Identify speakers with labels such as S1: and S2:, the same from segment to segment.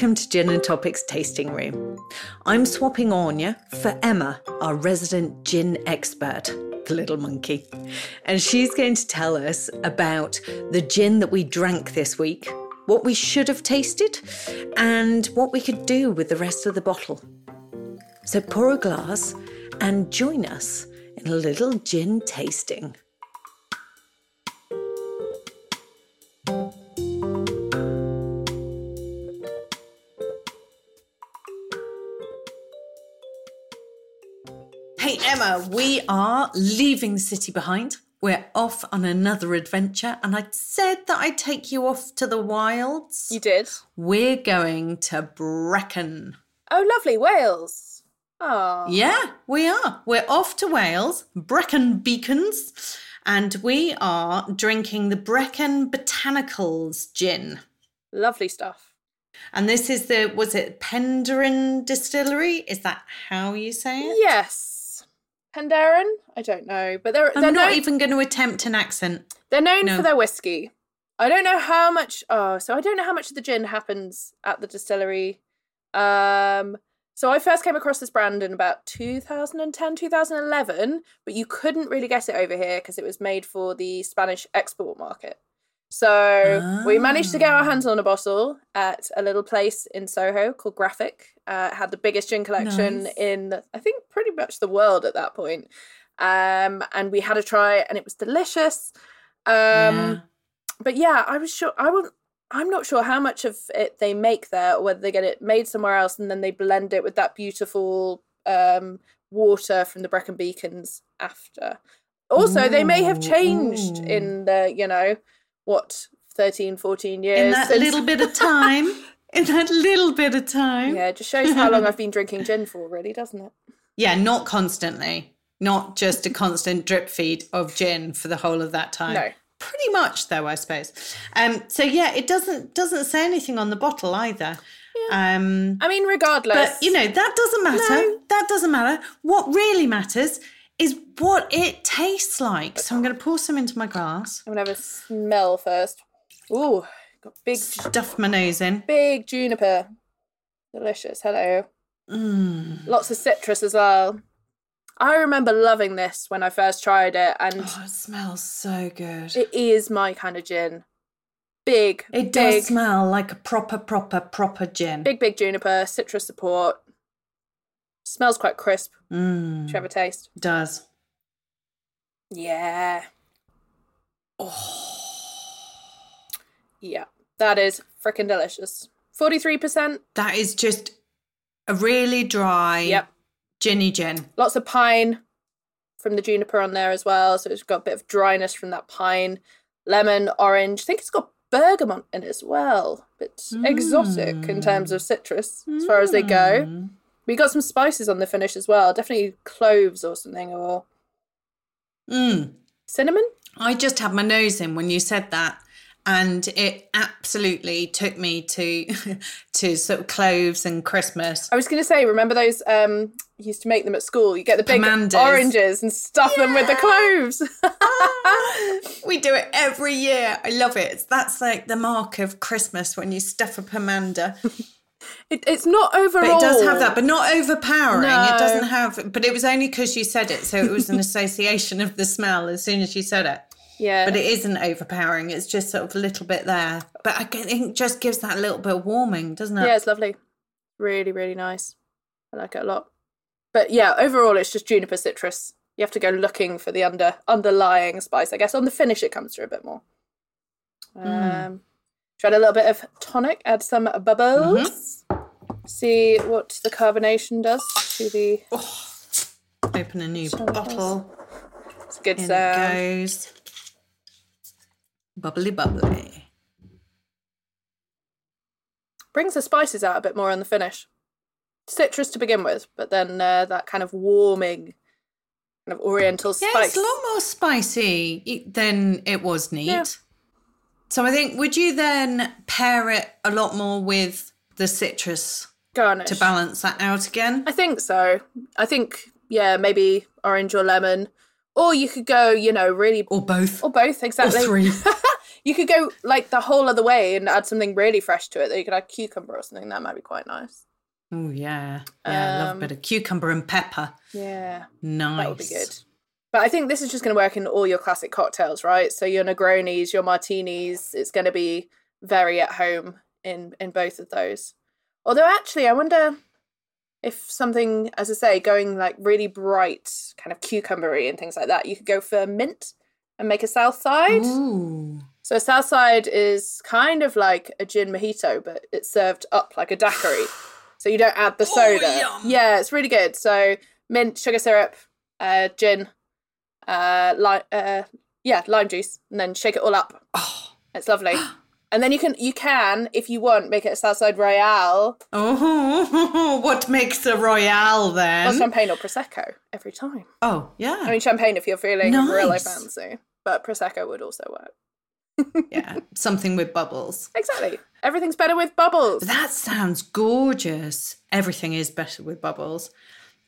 S1: Welcome to Gin and Topics Tasting Room. I'm swapping Anya for Emma, our resident gin expert, the little monkey. And she's going to tell us about the gin that we drank this week, what we should have tasted, and what we could do with the rest of the bottle. So pour a glass and join us in a little gin tasting. Hey we are leaving the city behind. We're off on another adventure, and I said that I'd take you off to the wilds.
S2: You did?
S1: We're going to Brecon.
S2: Oh, lovely. Wales. Oh.
S1: Yeah, we are. We're off to Wales, Brecon Beacons, and we are drinking the Brecon Botanicals gin.
S2: Lovely stuff.
S1: And this is the, was it Penderyn Distillery? Is that how you say it?
S2: Yes. Penderyn? I don't know. But they're,
S1: I'm
S2: they're,
S1: not
S2: known,
S1: even going to attempt an accent.
S2: they're known
S1: no.
S2: for their whiskey. I don't know how much. Oh, so I don't know how much of the gin happens at the distillery. Um, so I first came across this brand in about 2010, 2011, but you couldn't really get it over here because it was made for the Spanish export market. So we managed to get our hands on a bottle at a little place in Soho called Graphic. Uh, it had the biggest gin collection
S1: Nice.
S2: in, I think, pretty much the world at that point. Um, and we had a try, and it was delicious. Um,
S1: Yeah.
S2: But yeah, I was sure I would. I'm not sure how much of it they make there, or whether they get it made somewhere else and then they blend it with that beautiful um, water from the Brecon Beacons after. Also, they may have changed
S1: Ooh.
S2: in the, you know, what, 13, 14 years.
S1: In that
S2: since-
S1: little bit of time. in that little bit of time.
S2: Yeah, it just shows how long I've been drinking gin for, really, doesn't it?
S1: Yeah, not constantly. Not just a constant drip feed of gin for the whole of that time.
S2: No.
S1: Pretty much though, I suppose. Um so yeah, it doesn't doesn't say anything on the bottle either. Um
S2: I mean, regardless.
S1: but you know, that doesn't matter.
S2: No.
S1: That doesn't matter. What really matters is what it tastes like. So I'm going to pour some into my glass.
S2: I'm going to have a smell first. Ooh, got big,
S1: Stuff my nose in.
S2: big juniper. Delicious. Hello.
S1: Mm.
S2: Lots of citrus as well. I remember loving this when I first tried it, and
S1: Oh, it smells so good.
S2: it is my kind of gin. Big,
S1: It does smell like a proper, proper, proper gin.
S2: big, big juniper, citrus support. Smells quite crisp.
S1: Mm,
S2: Should you have a taste?
S1: does.
S2: Yeah. Oh. Yeah, that is freaking delicious. 43%.
S1: That is just a really dry,
S2: Yep.
S1: ginny gin.
S2: Lots of pine from the juniper on there as well. So it's got a bit of dryness from that pine. Lemon, orange. I think it's got bergamot in it as well. Bit exotic in terms of citrus as far as they go. We got some spices on the finish as well. Definitely cloves or something or
S1: Mm.
S2: cinnamon.
S1: I just had my nose in when you said that. And it absolutely took me to to sort of cloves and Christmas.
S2: I was going to say, remember those? Um, you used to make them at school. You get the big oranges and stuff them with the cloves.
S1: We do it every year. I love it. That's like the mark of Christmas when you stuff a pomander.
S2: It, it's not overall.
S1: But it does have that, but not overpowering.
S2: No.
S1: It doesn't have, but it was only because you said it. So it was an association of the smell as soon as you said it.
S2: Yeah,
S1: But it isn't overpowering. It's just sort of a little bit there. But I think it just gives that little bit of warming, doesn't it?
S2: yeah, it's lovely. Really, really nice. I like it a lot. But yeah, overall, it's just juniper citrus. You have to go looking for the under underlying spice. I guess on the finish, it comes through a bit more. Um, Try a little bit of tonic. Add some bubbles. See what the carbonation does to the.
S1: Open a new bottle.
S2: It's a good
S1: In
S2: sound.
S1: it goes. Bubbly, bubbly.
S2: brings the spices out a bit more on the finish. Citrus to begin with, but then uh, that kind of warming, kind of oriental spice.
S1: Yeah, it's a lot more spicy than it was neat.
S2: Yeah.
S1: So I think, would you then pair it a lot more with the citrus
S2: Garnish.
S1: to balance that out again?
S2: I think so. I think yeah, maybe orange or lemon, or you could go, you know, really
S1: Or both?
S2: or both exactly.
S1: three.
S2: You could go like the whole other way and add something really fresh to it. That you could add cucumber or something. That might be quite nice.
S1: Oh yeah, yeah. I love a
S2: Um,
S1: bit of cucumber and pepper.
S2: Yeah,
S1: Nice.
S2: that would be good. But I think this is just going to work in all your classic cocktails, right? So your Negronis, your Martinis, it's going to be very at home in in both of those. Although actually, I wonder if something, as I say, going like really bright, kind of cucumbery and things like that, you could go for mint and make a south side.
S1: Ooh.
S2: So a south side is kind of like a gin mojito, but it's served up like a daiquiri. So you don't add the
S1: Oh,
S2: soda.
S1: yum.
S2: yeah, it's really good. So mint, sugar syrup, uh, gin, uh, li- uh, yeah, lime juice, and then shake it all up.
S1: Oh.
S2: It's lovely. And then you can you can, if you want, make it a Southside Royale
S1: Oh, what makes a royale
S2: or
S1: then?
S2: champagne or prosecco every time.
S1: oh, yeah.
S2: I mean, champagne if you're feeling really fancy, but prosecco would also work.
S1: yeah, something with bubbles.
S2: Exactly. Everything's better with bubbles.
S1: That sounds gorgeous. Everything is better with bubbles.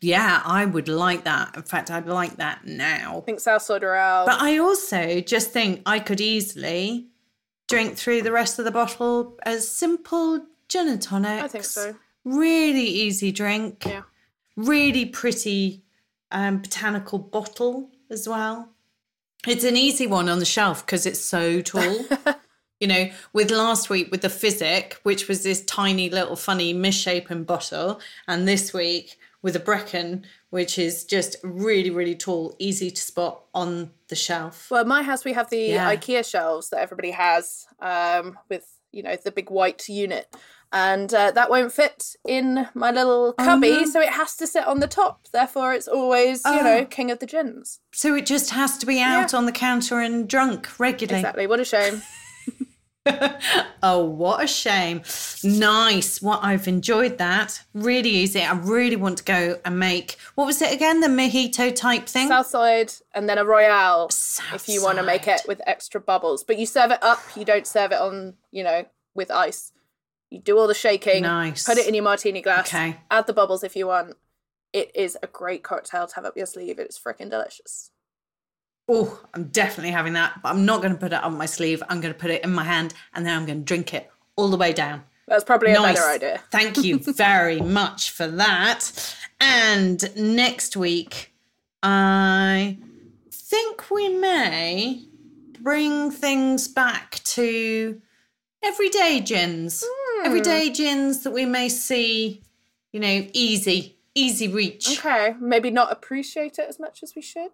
S1: Yeah, I would like that. In fact, I'd like that now.
S2: I think Southside Royale.
S1: But I also just think I could easily drink through the rest of the bottle as simple gin and tonics.
S2: I think so.
S1: Really easy drink.
S2: Yeah.
S1: Really pretty um, botanical bottle as well. It's an easy one on the shelf because it's so tall. you know, with last week with the Physic, which was this tiny little funny misshapen bottle, and this week with a Brecon, which is just really, really tall, easy to spot on the shelf.
S2: Well, at my house we have the
S1: Yeah.
S2: IKEA shelves that everybody has, um, with you know the big white unit, and uh, that won't fit in my little cubby,
S1: no.
S2: so it has to sit on the top. Therefore, it's always you
S1: Oh.
S2: know king of the gins.
S1: So it just has to be out on the counter and drunk regularly.
S2: Exactly. What a shame.
S1: Oh, what a shame. Nice. What I've enjoyed that. Really easy. I really want to go and make what was it again? The mojito type thing?
S2: Southside, and then a royale if you want to make it with extra bubbles. But you serve it up. You don't serve it on you know with ice. You do all the shaking.
S1: Nice.
S2: Put it in your martini glass.
S1: Okay.
S2: Add the bubbles if you want. It is a great cocktail to have up your sleeve. It's freaking delicious.
S1: Oh, I'm definitely having that. But I'm not going to put it on my sleeve. I'm going to put it in my hand and then I'm going to drink it all the way down.
S2: That's probably a
S1: Nice.
S2: better idea.
S1: Thank you very much for that. And next week, I think we may bring things back to everyday gins.
S2: Hmm.
S1: Everyday gins that we may see, you know, easy, easy reach.
S2: Okay, maybe not appreciate it as much as we should.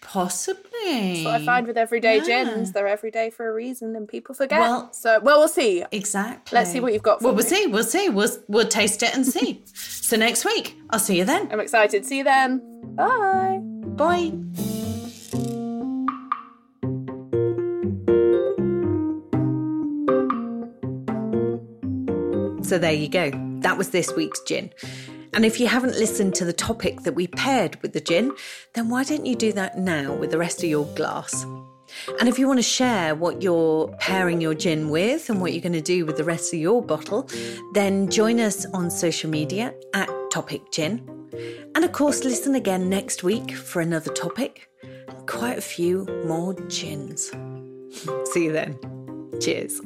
S1: Possibly.
S2: That's what I find with everyday
S1: Yeah.
S2: gins. They're everyday for a reason and people forget.
S1: Well-
S2: so, well, we'll see.
S1: Exactly.
S2: Let's see what you've got for
S1: Well, we'll see. We'll see. We'll, we'll taste it and see. so next week, I'll see you then.
S2: I'm excited. See you then. Bye.
S1: Bye. So there you go. That was this week's gin. And if you haven't listened to the topic that we paired with the gin, then why don't you do that now with the rest of your glass? And if you want to share what you're pairing your gin with and what you're going to do with the rest of your bottle, then join us on social media at Topic Gin. And of course, listen again next week for another topic and quite a few more gins. See you then. Cheers.